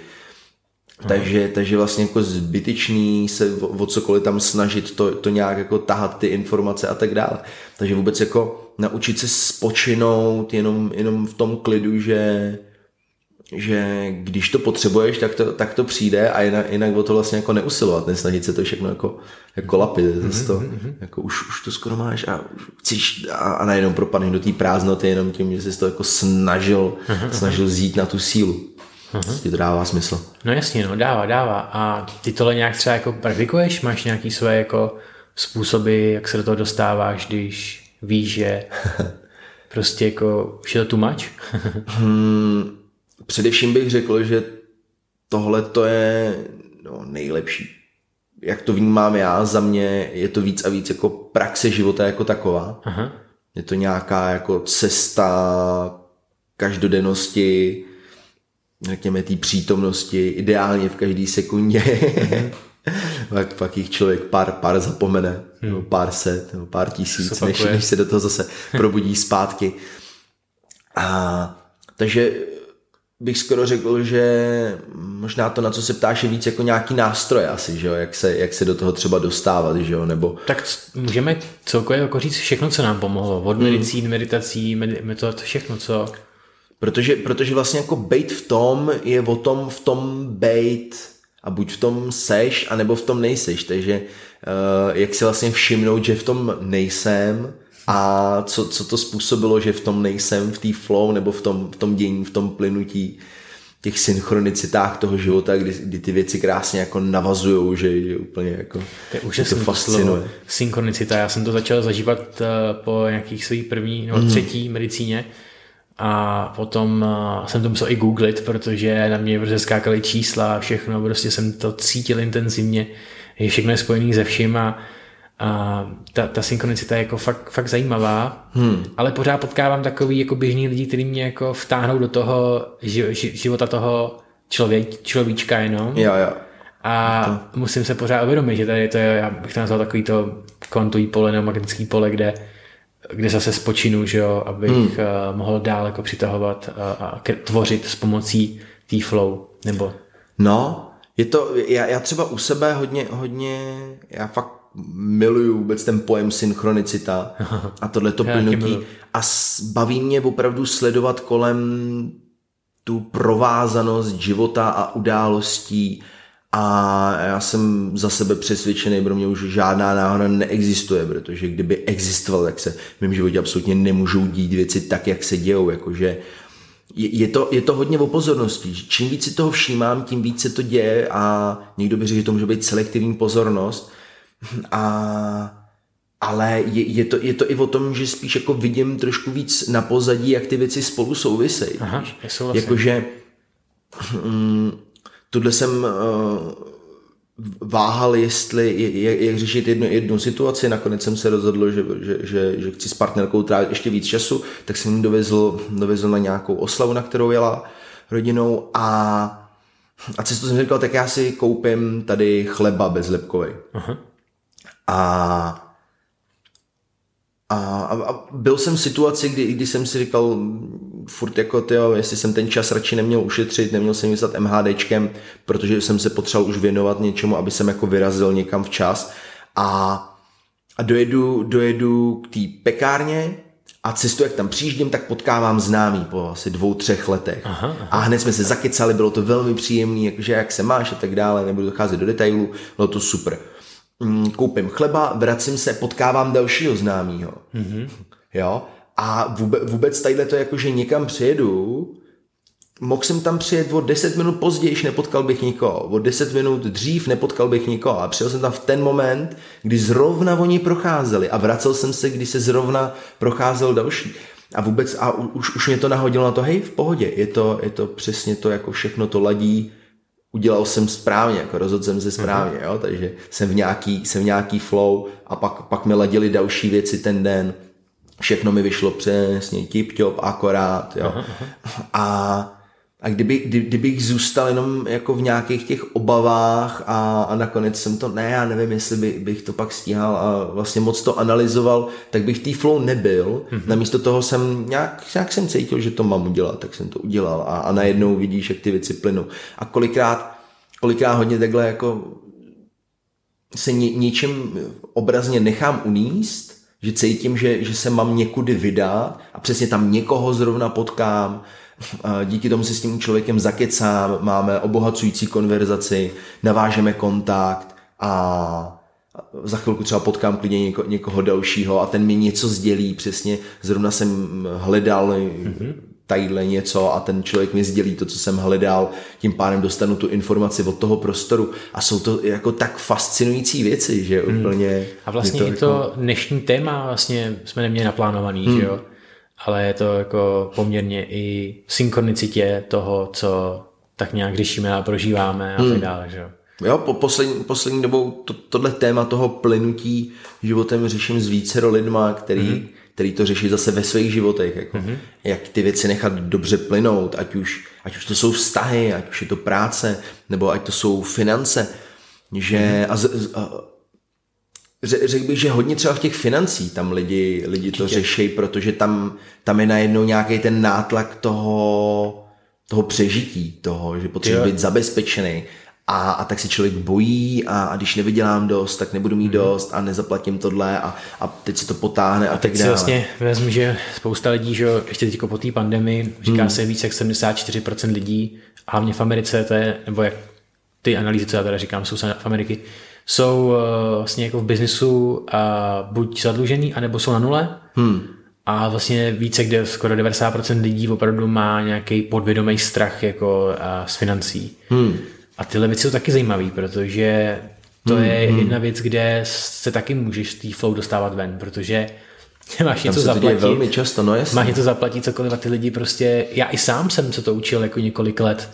Speaker 2: takže, takže vlastně jako zbytečný se o, o cokoliv tam snažit to, to nějak jako tahat ty informace a tak dále. Takže vůbec jako naučit se spočinout jenom, jenom v tom klidu, že, že když to potřebuješ, tak to, tak to přijde a jinak, jinak o to vlastně jako neusilovat, nesnažit se to všechno jako, jako lapit, mm-hmm. to, mhm. jako už, už to skoro máš a chceš a, a najednou propadneš do té prázdnoty jenom tím, že jsi to jako snažil, mm-hmm. snažil zjít na tu sílu. Uh-huh. Ti to dává smysl.
Speaker 1: No jasně, no dává, dává. A ty tohle nějak třeba jako praktikuješ? Máš nějaký své jako způsoby, jak se do toho dostáváš, když víš, že prostě jako už je to too much?
Speaker 2: hmm, především bych řekl, že tohle to je no, nejlepší. Jak to vnímám já, za mě je to víc a víc jako praxe života jako taková. Aha. Je to nějaká jako cesta každodennosti, řekněme, té přítomnosti, ideálně v každé sekundě. Pak, pak jich člověk pár, pár zapomene, hmm. nebo pár set, nebo pár tisíc, než, než se do toho zase probudí zpátky. A, takže bych skoro řekl, že možná to, na co se ptáš, je víc jako nějaký nástroj asi, že jo? Jak, se, jak se do toho třeba dostávat, že jo? Nebo...
Speaker 1: Tak můžeme celkově jako říct všechno, co nám pomohlo. Od medicín, hmm. meditací, metod, všechno, co...
Speaker 2: Protože, protože vlastně jako bejt v tom je o tom v tom bejt a buď v tom seš, anebo v tom nejseš. Takže uh, jak si vlastně všimnout, že v tom nejsem a co, co to způsobilo, že v tom nejsem, v té flow nebo v tom, v tom dění, v tom plynutí těch synchronicitách toho života, kdy, kdy ty věci krásně jako navazujou, že, že úplně jako
Speaker 1: to, je úžasný to fascinuje. Synchronicita, já jsem to začal zažívat uh, po nějakých svých první nebo mm. třetí medicíně, a potom uh, jsem to musel i googlit, protože na mě prostě skákaly čísla a všechno, prostě jsem to cítil intenzivně, že všechno je spojené se vším a, a ta, ta synchronicita je jako fakt, fakt zajímavá, hmm. ale pořád potkávám takový jako běžný lidi, kteří mě jako vtáhnou do toho života toho člověk, človíčka jenom.
Speaker 2: Jo, jo.
Speaker 1: A to. musím se pořád uvědomit, že tady to je, já bych to nazval takový to kvantový pole nebo magnetický pole, kde kde zase spočinu, že jo, abych hmm. uh, mohl dál jako přitahovat a, a tvořit s pomocí té flow, nebo...
Speaker 2: No, je to, já, já třeba u sebe hodně, hodně, já fakt miluju vůbec ten pojem synchronicita a tohle to plynutí a baví mě opravdu sledovat kolem tu provázanost života a událostí a já jsem za sebe přesvědčený, pro mě už žádná náhoda neexistuje, protože kdyby existoval, tak se v mém životě absolutně nemůžou dít věci tak, jak se dějou, jakože je, je, to, je to hodně o pozornosti. Čím víc si toho všímám, tím víc se to děje a někdo by řekl, že to může být selektivní pozornost, A ale je, je, to, je to i o tom, že spíš jako vidím trošku víc na pozadí, jak ty věci spolu souvisejí.
Speaker 1: Aha,
Speaker 2: Jakože mm, tohle jsem uh, váhal, jestli, jak, jak řešit jednu, jednu situaci, nakonec jsem se rozhodl, že, že, že, že chci s partnerkou trávit ještě víc času, tak jsem ji dovezl, dovezl na nějakou oslavu, na kterou jela rodinou a, a cestu jsem říkal, tak já si koupím tady chleba bezlepkový. Aha. A a, a, byl jsem v situaci, kdy, kdy jsem si říkal furt jako tyjo, jestli jsem ten čas radši neměl ušetřit, neměl jsem myslet MHDčkem, protože jsem se potřeboval už věnovat něčemu, aby jsem jako vyrazil někam včas a, a dojedu, dojedu k té pekárně a cestu, jak tam přijíždím, tak potkávám známý po asi dvou, třech letech. Aha, aha. A hned jsme se zakecali, bylo to velmi příjemné, jakože jak se máš a tak dále, nebudu docházet do detailů, bylo to super. Mm, koupím chleba, vracím se, potkávám dalšího známého. Mm-hmm. Jo? A vůbec, vůbec tadyhle to jako, že někam přijedu, mohl jsem tam přijet o 10 minut později, nepotkal bych nikoho. O 10 minut dřív nepotkal bych nikoho. A přijel jsem tam v ten moment, kdy zrovna oni procházeli a vracel jsem se, kdy se zrovna procházel další. A vůbec, a už, už mě to nahodilo na to, hej, v pohodě, je to, je to přesně to, jako všechno to ladí, udělal jsem správně, jako rozhodl jsem se správně, jo, takže jsem v nějaký, jsem v nějaký flow a pak, pak mi ladili další věci ten den, všechno mi vyšlo přesně, tip top, akorát, jo. Aha, aha. A a kdyby, kdy, kdybych zůstal jenom jako v nějakých těch obavách a, a nakonec jsem to, ne, já nevím, jestli by, bych to pak stíhal a vlastně moc to analyzoval, tak bych té flow nebyl. Mm-hmm. Namísto toho jsem nějak, nějak jsem cítil, že to mám udělat, tak jsem to udělal a, a najednou vidíš, jak ty věci plynou. A kolikrát, kolikrát hodně takhle jako se ně, něčím obrazně nechám uníst, že cítím, že, že se mám někudy vydat a přesně tam někoho zrovna potkám, díky tomu si s tím člověkem zakecám, máme obohacující konverzaci, navážeme kontakt a za chvilku třeba potkám klidně něko, někoho dalšího a ten mi něco sdělí, přesně zrovna jsem hledal mm-hmm. Tadyhle něco a ten člověk mi sdělí to, co jsem hledal, tím pádem dostanu tu informaci od toho prostoru a jsou to jako tak fascinující věci, že mm. úplně...
Speaker 1: A vlastně to i to jako... dnešní téma vlastně jsme neměli naplánovaný, mm. že jo? ale je to jako poměrně i v synchronicitě toho, co tak nějak řešíme a prožíváme a hmm. tak dále, že jo.
Speaker 2: Jo, po poslední, poslední dobou to, tohle téma toho plynutí životem řeším s více lidma, který, mm-hmm. Který to řeší zase ve svých životech. Jako, mm-hmm. Jak ty věci nechat dobře plynout, ať už, ať už to jsou vztahy, ať už je to práce, nebo ať to jsou finance. Že, mm-hmm. a, z, a Řekl bych, že hodně třeba v těch financí tam lidi, lidi to řeší, protože tam, tam je najednou nějaký ten nátlak toho, toho přežití, toho, že potřebuje být zabezpečený. A, a tak se člověk bojí a, a když nevydělám dost, tak nebudu mít mm. dost a nezaplatím tohle a, a teď se to potáhne a, a
Speaker 1: tak
Speaker 2: dále.
Speaker 1: vlastně vezmu, že spousta lidí, že ještě teď po té pandemii, říká mm. se víc jak 74% lidí, hlavně v Americe, to je, nebo jak ty analýzy, co já teda říkám, jsou v Ameriky, jsou uh, vlastně jako v biznisu a buď zadlužený, anebo jsou na nule. Hmm. A vlastně více, kde skoro 90% lidí opravdu má nějaký podvědomý strach jako uh, z financí. Hmm. A tyhle věci jsou taky zajímavé, protože to hmm, je hmm. jedna věc, kde se taky můžeš té flow dostávat ven, protože máš něco zaplatit.
Speaker 2: velmi často, no jasně.
Speaker 1: Máš něco zaplatit cokoliv a ty lidi prostě, já i sám jsem se to učil jako několik let,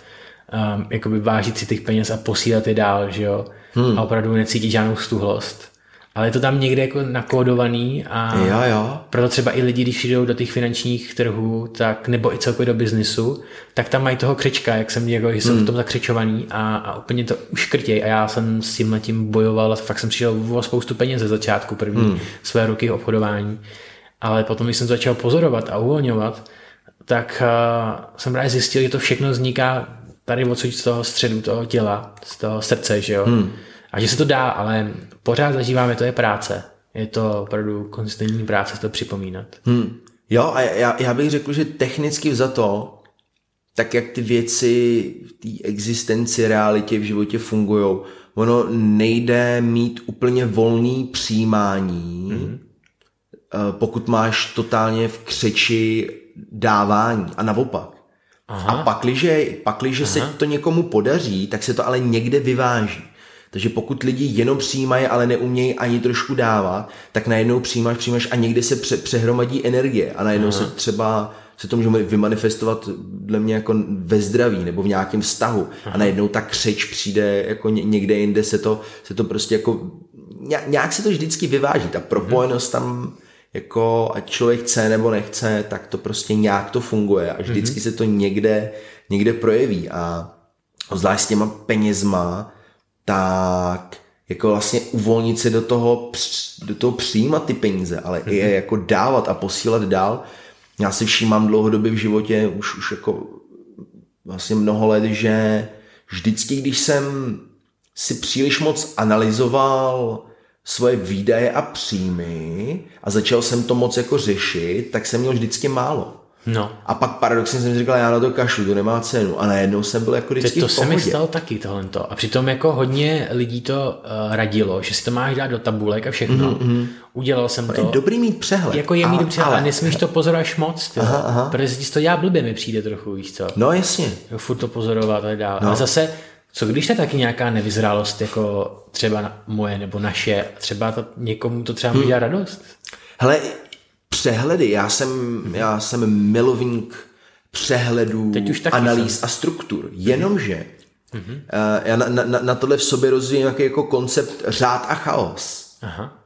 Speaker 1: um, jakoby vážit si těch peněz a posílat je dál, že jo hmm. a opravdu necítí žádnou stuhlost. Ale je to tam někde jako nakódovaný a
Speaker 2: jo, jo.
Speaker 1: proto třeba i lidi, když přijdou do těch finančních trhů, tak nebo i celkově do biznisu, tak tam mají toho křička, jak jsem jako, že jsou hmm. v tom zakřičovaný a, a úplně to uškrtěj a já jsem s tím tím bojoval a fakt jsem přišel o spoustu peněz ze začátku první hmm. své roky obchodování. Ale potom, když jsem začal pozorovat a uvolňovat, tak uh, jsem právě zjistil, že to všechno vzniká tady odsud z toho středu toho těla, z toho srdce, že jo. Hmm. A že se to dá, ale pořád zažíváme, to je práce. Je to opravdu konzistentní práce to připomínat.
Speaker 2: Hmm. Jo, a já, já bych řekl, že technicky za to, tak jak ty věci v té existenci, realitě v životě fungují, ono nejde mít úplně volný přijímání, hmm. pokud máš totálně v křeči dávání a naopak. Aha. A pakliže, pakliže Aha. se to někomu podaří, tak se to ale někde vyváží. Takže pokud lidi jenom přijímají, ale neumějí ani trošku dávat, tak najednou přijímáš, přijímáš a někde se pře- přehromadí energie a najednou Aha. se třeba se to může vymanifestovat dle mě jako ve zdraví nebo v nějakém vztahu Aha. a najednou ta křeč přijde jako někde jinde se to, se to prostě jako nějak se to vždycky vyváží, ta propojenost tam jako ať člověk chce nebo nechce, tak to prostě nějak to funguje a vždycky mm-hmm. se to někde, někde projeví a zvlášť s těma penězma, tak jako vlastně uvolnit se do toho, do toho přijímat ty peníze, ale mm-hmm. i je jako dávat a posílat dál. Já si všímám dlouhodobě v životě už, už jako vlastně mnoho let, že vždycky, když jsem si příliš moc analyzoval svoje výdaje a příjmy a začal jsem to moc jako řešit, tak jsem měl vždycky málo.
Speaker 1: No.
Speaker 2: A pak paradoxně jsem říkal, já na to kašlu, to nemá cenu. A najednou jsem byl jako vždycky
Speaker 1: to
Speaker 2: v
Speaker 1: se mi stalo taky tohle. A přitom jako hodně lidí to uh, radilo, že si to máš dát do tabulek a všechno. Mm-hmm. Udělal jsem to.
Speaker 2: Je dobrý mít přehled.
Speaker 1: Jako je mít ale, přehled, ale nesmíš to pozorovat moc, aha, aha. protože si to já blbě mi přijde trochu, víš co.
Speaker 2: No jasně.
Speaker 1: Jako furt to pozorovat a dál. No. A zase co když je taky nějaká nevyzrálost, jako třeba moje nebo naše, třeba to, někomu to třeba může hmm. radost?
Speaker 2: Hele, přehledy, já jsem, já jsem milovník přehledů, analýz jsem. a struktur, jenomže mm-hmm. uh, já na, na, na tohle v sobě rozvíjím nějaký jako koncept řád a chaos. Aha.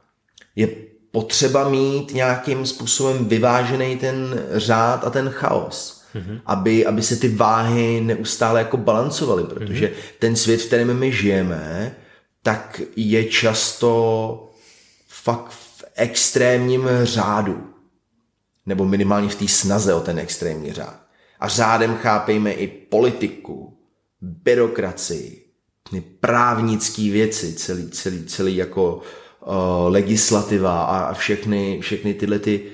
Speaker 2: Je potřeba mít nějakým způsobem vyvážený ten řád a ten chaos mm-hmm. aby, aby se ty váhy neustále jako balancovaly, protože mm-hmm. ten svět, v kterém my žijeme, tak je často fakt v extrémním řádu. Nebo minimálně v té snaze o ten extrémní řád. A řádem chápejme i politiku, byrokracii, právnické věci, celý, celý, celý jako uh, legislativa a, všechny, všechny tyhle ty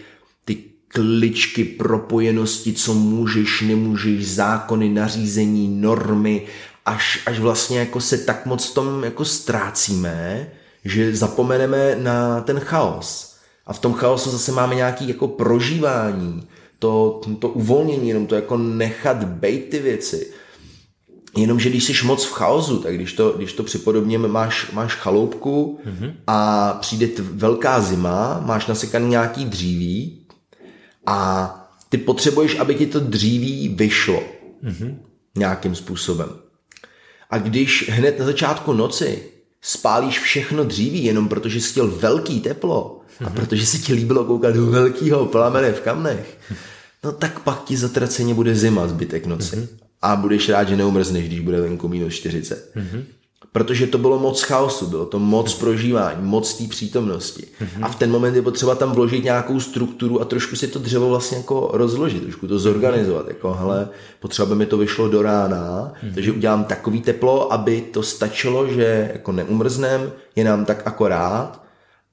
Speaker 2: kličky propojenosti, co můžeš, nemůžeš, zákony, nařízení, normy, až, až vlastně jako se tak moc tom jako ztrácíme, že zapomeneme na ten chaos. A v tom chaosu zase máme nějaký jako prožívání, to, to uvolnění, jenom to jako nechat bejt ty věci. Jenomže když jsi moc v chaosu, tak když to, když to připodobněme, máš, máš chaloupku mm-hmm. a přijde velká zima, máš nasekaný nějaký dříví a ty potřebuješ, aby ti to dříví vyšlo mm-hmm. nějakým způsobem. A když hned na začátku noci spálíš všechno dříví jenom protože jsi chtěl velký teplo a protože se ti líbilo koukat do velkého plamene v kamnech, no tak pak ti zatraceně bude zima zbytek noci. Mm-hmm. A budeš rád, že neumrzneš, když bude venku minus 40. Protože to bylo moc chaosu, bylo to moc prožívání, moc té přítomnosti. Mm-hmm. A v ten moment je potřeba tam vložit nějakou strukturu a trošku si to dřevo vlastně jako rozložit, trošku to zorganizovat. Jako, hele, potřeba by mi to vyšlo do rána, mm-hmm. takže udělám takový teplo, aby to stačilo, že jako neumrznem, je nám tak akorát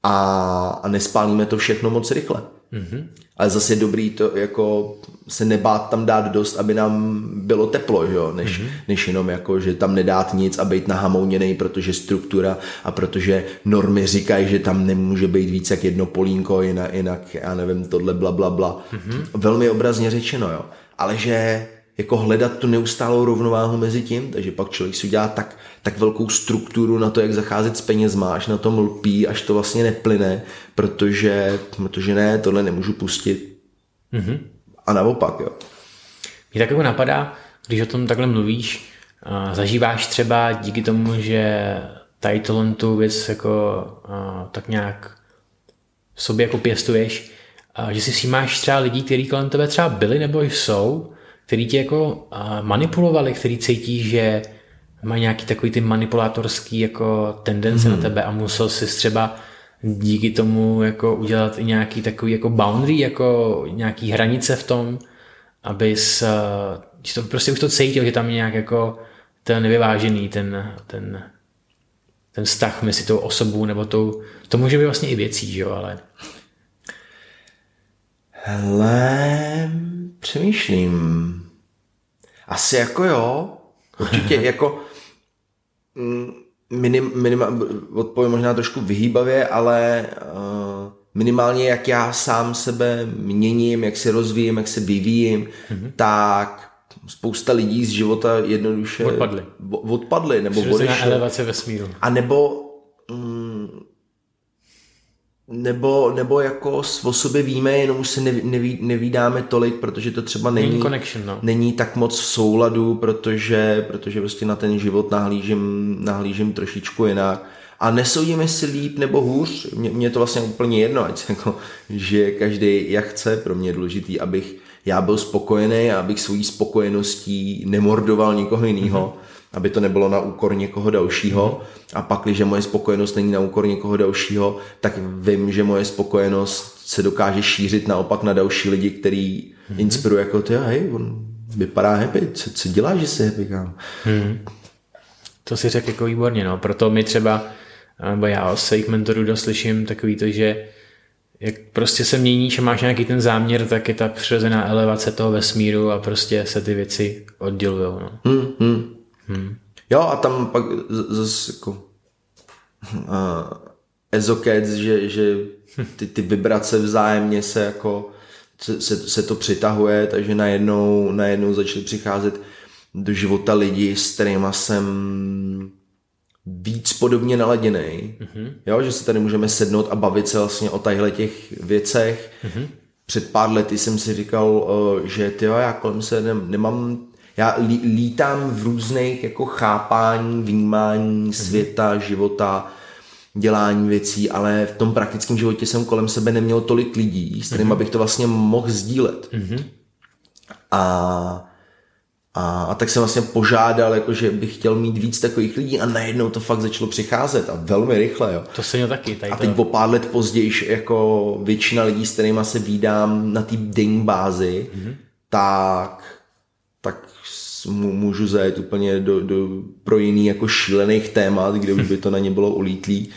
Speaker 2: a, a nespálíme to všechno moc rychle. Mm-hmm. Ale zase je dobrý to jako se nebát tam dát dost, aby nám bylo teplo, že jo? Než, mm-hmm. než jenom jako, že tam nedát nic a být nahamouněný, protože struktura a protože normy říkají, že tam nemůže být víc jak jedno polínko, jinak, jinak já nevím, tohle bla bla bla. Mm-hmm. Velmi obrazně řečeno, jo. Ale že jako hledat tu neustálou rovnováhu mezi tím, takže pak člověk si udělá tak, tak velkou strukturu na to, jak zacházet s penězma, až na tom lpí, až to vlastně neplyne, protože, protože ne, tohle nemůžu pustit. Mm-hmm. A naopak, jo.
Speaker 1: Mě tak jako napadá, když o tom takhle mluvíš, zažíváš třeba díky tomu, že tady tohle tu věc jako tak nějak v sobě jako pěstuješ, že si všímáš třeba lidí, kteří kolem tebe třeba byli nebo jsou, který tě jako manipulovali, který cítí, že má nějaký takový ty manipulátorský jako tendence hmm. na tebe a musel si třeba díky tomu jako udělat i nějaký takový jako boundary, jako nějaký hranice v tom, abys že to prostě už to cítil, že tam je nějak jako ten nevyvážený, ten, ten, ten vztah mezi tou osobou nebo tou, to může být vlastně i věcí, že jo, ale
Speaker 2: Hele, přemýšlím. Asi jako jo. Určitě jako mm, minim, minim, odpovím možná trošku vyhýbavě, ale uh, minimálně jak já sám sebe měním, jak se rozvíjím, jak se vyvíjím, mm-hmm. tak spousta lidí z života jednoduše
Speaker 1: Odpadli.
Speaker 2: odpadli nebo odešli.
Speaker 1: elevace vesmíru.
Speaker 2: A nebo mm, nebo, nebo jako o sobě víme, jenom už se neví, neví, nevídáme tolik, protože to třeba není,
Speaker 1: Není connection, no.
Speaker 2: není tak moc v souladu, protože, protože prostě na ten život nahlížím, nahlížím trošičku jinak. A nesoudíme si líp nebo hůř, mě, mě to vlastně úplně jedno, ať jako žije každý jak chce, pro mě je důležitý, abych já byl spokojený a abych svojí spokojeností nemordoval nikoho jiného, mm-hmm. Aby to nebylo na úkor někoho dalšího. Mm-hmm. A pak, když moje spokojenost není na úkor někoho dalšího, tak vím, že moje spokojenost se dokáže šířit naopak na další lidi, který mm-hmm. inspiruje jako ty, hej, on vypadá happy, co, co dělá, že se happy, kámo?
Speaker 1: Hmm. To si řekl jako výborně, no. Proto my třeba, nebo já od svých mentorů doslyším takový to, že jak prostě se mění, že máš nějaký ten záměr, tak je ta přirozená elevace toho vesmíru a prostě se ty věci oddělují. No.
Speaker 2: Hmm, hmm. Hmm. Jo a tam pak zase jako uh, ezokec, že, že ty, ty vibrace vzájemně se jako se, se, se to přitahuje, takže najednou, najednou začaly přicházet do života lidi, s kterýma jsem víc podobně naladěný. Mm-hmm. Jo, že si tady můžeme sednout a bavit se vlastně o tadyhle těch věcech. Mm-hmm. Před pár lety jsem si říkal, že ty já kolem se nemám já lí, lítám v různých jako chápání, vnímání mm-hmm. světa, života, dělání věcí, ale v tom praktickém životě jsem kolem sebe neměl tolik lidí, s kterými mm-hmm. bych to vlastně mohl sdílet. Mm-hmm. A a, a tak jsem vlastně požádal, jako, že bych chtěl mít víc takových lidí a najednou to fakt začalo přicházet a velmi rychle. Jo.
Speaker 1: To se měl taky. Tady
Speaker 2: a teď po pár let později, jako většina lidí, s kterými se vídám na té ding bázi, mm-hmm. tak, tak můžu zajet úplně do, do, pro jiný jako šílených témat, kde už by to na ně bylo ulítlý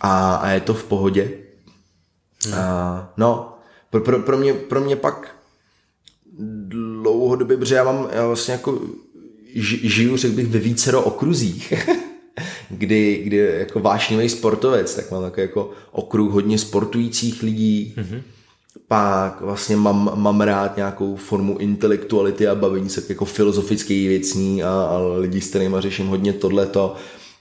Speaker 2: a, a je to v pohodě. A, no, pro, pro, pro, mě, pro mě pak dlouhodobě, protože já mám, já vlastně jako žiju, řekl bych, ve vícero okruzích, kdy, kdy jako vášnivý sportovec, tak mám takový jako okruh hodně sportujících lidí, mm-hmm. Pak vlastně mám, mám rád nějakou formu intelektuality a bavení se jako filozofických věcí a, a lidi, s kterými řeším hodně tohleto,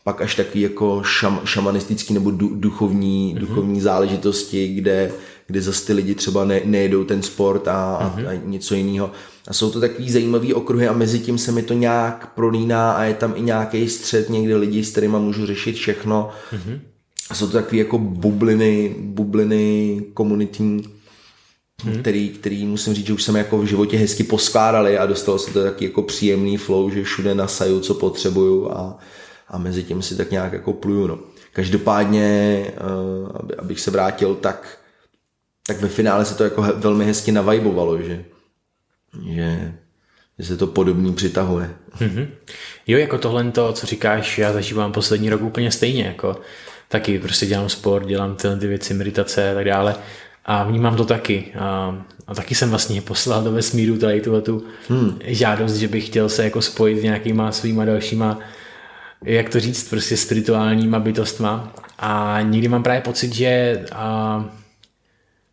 Speaker 2: pak až takový jako šam, šamanistický nebo du, duchovní, mm-hmm. duchovní záležitosti, kde kde zase ty lidi třeba ne, nejedou ten sport a, mm-hmm. a něco jiného. A jsou to takový zajímavý okruhy a mezi tím se mi to nějak prolíná a je tam i nějaký střed někde lidí, s kterými můžu řešit všechno. Mm-hmm. A jsou to takové jako bubliny, bubliny komunitní, hmm. který, který musím říct, že už jsem jako v životě hezky poskládali a dostalo se to taky jako příjemný flow, že všude nasaju, co potřebuju a, a mezi tím si tak nějak jako pluju. No. Každopádně, uh, abych se vrátil, tak tak ve finále se to jako velmi hezky navajbovalo, že, že, že se to podobný přitahuje.
Speaker 1: Mm-hmm. Jo, jako tohle to, co říkáš, já zažívám poslední rok úplně stejně, jako taky prostě dělám sport, dělám tyhle ty věci, meditace a tak dále a vnímám to taky. A, a taky jsem vlastně poslal do vesmíru tady tuhle tu hmm. žádost, že bych chtěl se jako spojit s nějakýma svýma dalšíma jak to říct, prostě spirituálníma bytostma a někdy mám právě pocit, že a,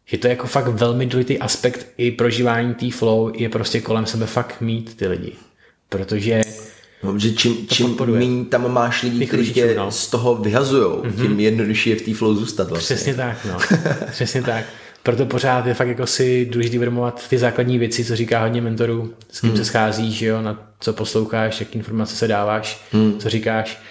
Speaker 1: že to je jako fakt velmi důležitý aspekt i prožívání té flow je prostě kolem sebe fakt mít ty lidi. Protože
Speaker 2: No, že čím, čím méně tam máš lidí, kteří tě no. z toho vyhazují, mm-hmm. tím jednodušší je v té flow zůstat vlastně.
Speaker 1: Přesně tak, no. Přesně tak. Proto pořád je fakt jako si důležité vědomovat ty základní věci, co říká hodně mentorů, s kým mm. se scházíš, jo, na co posloucháš, jak informace se dáváš, mm. co říkáš.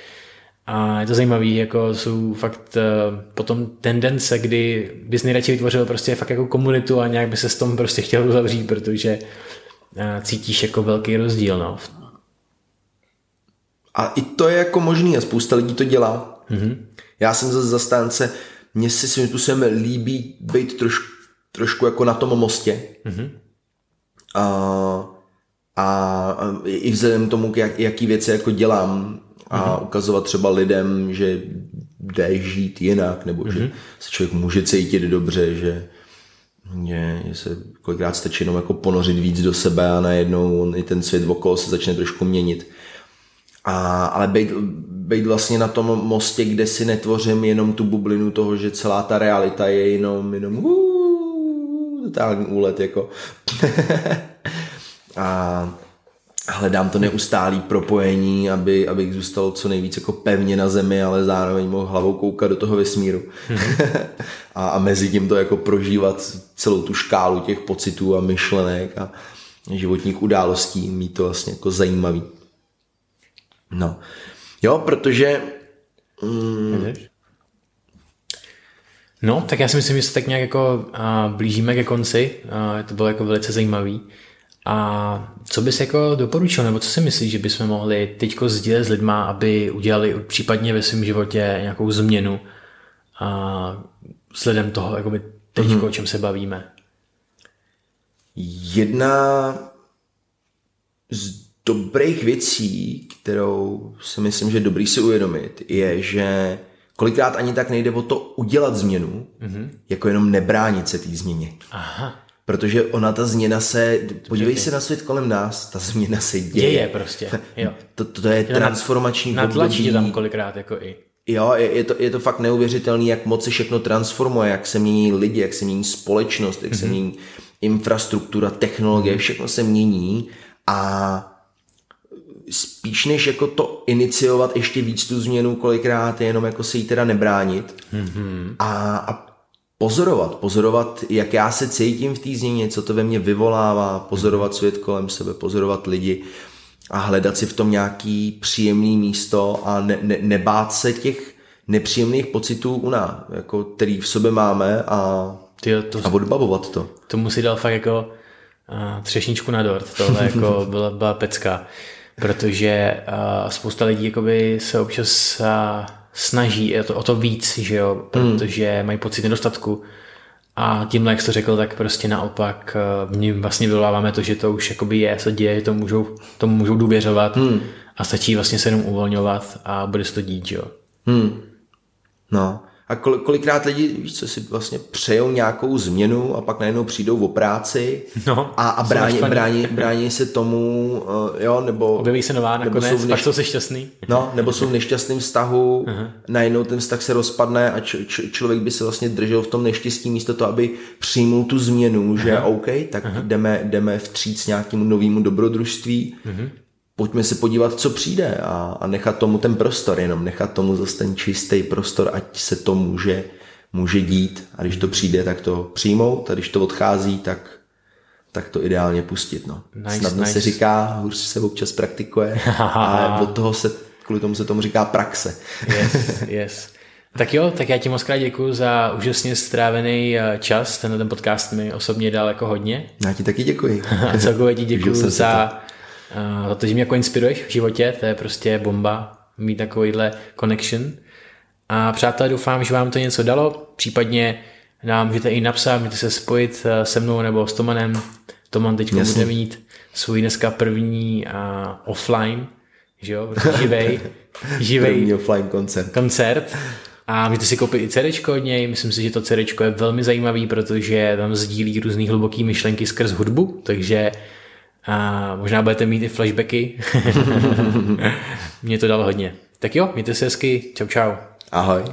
Speaker 1: A je to zajímavé, jako jsou fakt uh, potom tendence, kdy bys nejradši vytvořil prostě fakt jako komunitu a nějak by se s tom prostě chtěl uzavřít, protože uh, cítíš jako velký rozdíl, no.
Speaker 2: A i to je jako možný a spousta lidí to dělá. Mm-hmm. Já jsem zase zastánce, mně se svým způsobem líbí být troš, trošku jako na tom mostě. Mm-hmm. A, a i vzhledem tomu, jak, jaký věci jako dělám, a mm-hmm. ukazovat třeba lidem, že jde žít jinak, nebo mm-hmm. že mhm. se člověk může cítit dobře, že, že se kolikrát stačí jenom jako ponořit víc do sebe a najednou i ten svět okolo se začne trošku měnit. A, ale být, být vlastně na tom mostě, kde si netvořím jenom tu bublinu toho, že celá ta realita je jenom, jenom totální úlet jako. a hledám to neustálý propojení, aby, abych zůstal co nejvíc jako pevně na zemi, ale zároveň mohl hlavou koukat do toho vesmíru. Mm-hmm. a, a mezi tím to jako prožívat celou tu škálu těch pocitů a myšlenek a životních událostí, mít to vlastně jako zajímavý. No. Jo, protože... Mm,
Speaker 1: No, tak já si myslím, že se tak nějak jako uh, blížíme ke konci. Uh, to bylo jako velice zajímavý. A co bys jako doporučil, nebo co si myslíš, že bychom mohli teďko sdílet s lidma, aby udělali případně ve svém životě nějakou změnu a sledem toho, jakoby teďko, mm-hmm. o čem se bavíme?
Speaker 2: Jedna z dobrých věcí, kterou si myslím, že je dobrý si uvědomit, je, že kolikrát ani tak nejde o to udělat změnu, mm-hmm. jako jenom nebránit se té změně. Aha. Protože ona, ta změna se, podívej se na svět kolem nás, ta změna se děje.
Speaker 1: Děje prostě, jo.
Speaker 2: To, to, to je transformační
Speaker 1: Nadlačí tě tam kolikrát jako i.
Speaker 2: Jo, je, je, to, je to fakt neuvěřitelný, jak moc se všechno transformuje, jak se mění lidi, jak se mění společnost, jak mm-hmm. se mhm. mění infrastruktura, technologie, mm-hmm. všechno se mění a spíš než jako to iniciovat ještě víc tu změnu, kolikrát je jenom jako se jí teda nebránit mm-hmm. a, a pozorovat, pozorovat, jak já se cítím v té změně, co to ve mně vyvolává, pozorovat svět kolem sebe, pozorovat lidi a hledat si v tom nějaký příjemný místo a ne, ne, nebát se těch nepříjemných pocitů u nás, jako, který v sobě máme a, Tyjo, to, a odbavovat to.
Speaker 1: To musí dal fakt jako uh, třešničku na dort, tohle jako byla, byla pecka protože uh, spousta lidí jakoby se občas uh, snaží o to, o to víc, že jo, hmm. protože hmm. mají pocit nedostatku a tím, jak jsi to řekl, tak prostě naopak uh, my vlastně vyvoláváme to, že to už jakoby je, se děje, že to můžou, tomu můžou důvěřovat hmm. a stačí vlastně se jenom uvolňovat a bude se to dít, že jo.
Speaker 2: Hmm. No, a kol, kolikrát lidi, víš co, si vlastně přejou nějakou změnu a pak najednou přijdou o práci no, a, a brání, brání, brání se tomu, uh, jo, nebo...
Speaker 1: Objeví se nová nakonec, jsou než, pak jsou se šťastný.
Speaker 2: No, nebo jsou v nešťastném vztahu, uh-huh. najednou ten vztah se rozpadne a č, č, člověk by se vlastně držel v tom neštěstí místo toho, aby přijmul tu změnu, že uh-huh. OK, tak uh-huh. jdeme, jdeme vstříc nějakému novému dobrodružství, uh-huh pojďme se podívat, co přijde a, a nechat tomu ten prostor, jenom nechat tomu zase ten čistý prostor, ať se to může, může dít a když to přijde, tak to přijmout a když to odchází, tak, tak to ideálně pustit. No. Nice, Snadno nice. se říká, hůř se občas praktikuje a od toho se, kvůli tomu se tomu říká praxe.
Speaker 1: yes, yes. Tak jo, tak já ti moc krát děkuji za úžasně strávený eh, čas. Tenhle ten podcast mi osobně dal jako hodně.
Speaker 2: Já ti taky děkuji.
Speaker 1: A celkově ti děkuji za za to, že mě jako inspiruješ v životě, to je prostě bomba mít takovýhle connection. A přátelé, doufám, že vám to něco dalo, případně nám můžete i napsat, můžete se spojit eh, se mnou nebo s Tomanem. Toman teď bude mít svůj dneska první uh, offline, že jo, prostě živej, živej
Speaker 2: první offline koncert.
Speaker 1: koncert. A můžete si koupit i CD od něj, myslím si, že to CD je velmi zajímavý, protože tam sdílí různý hluboký myšlenky skrz hudbu, takže a možná budete mít i flashbacky. Mě to dalo hodně. Tak jo, mějte se hezky. Čau, čau.
Speaker 2: Ahoj.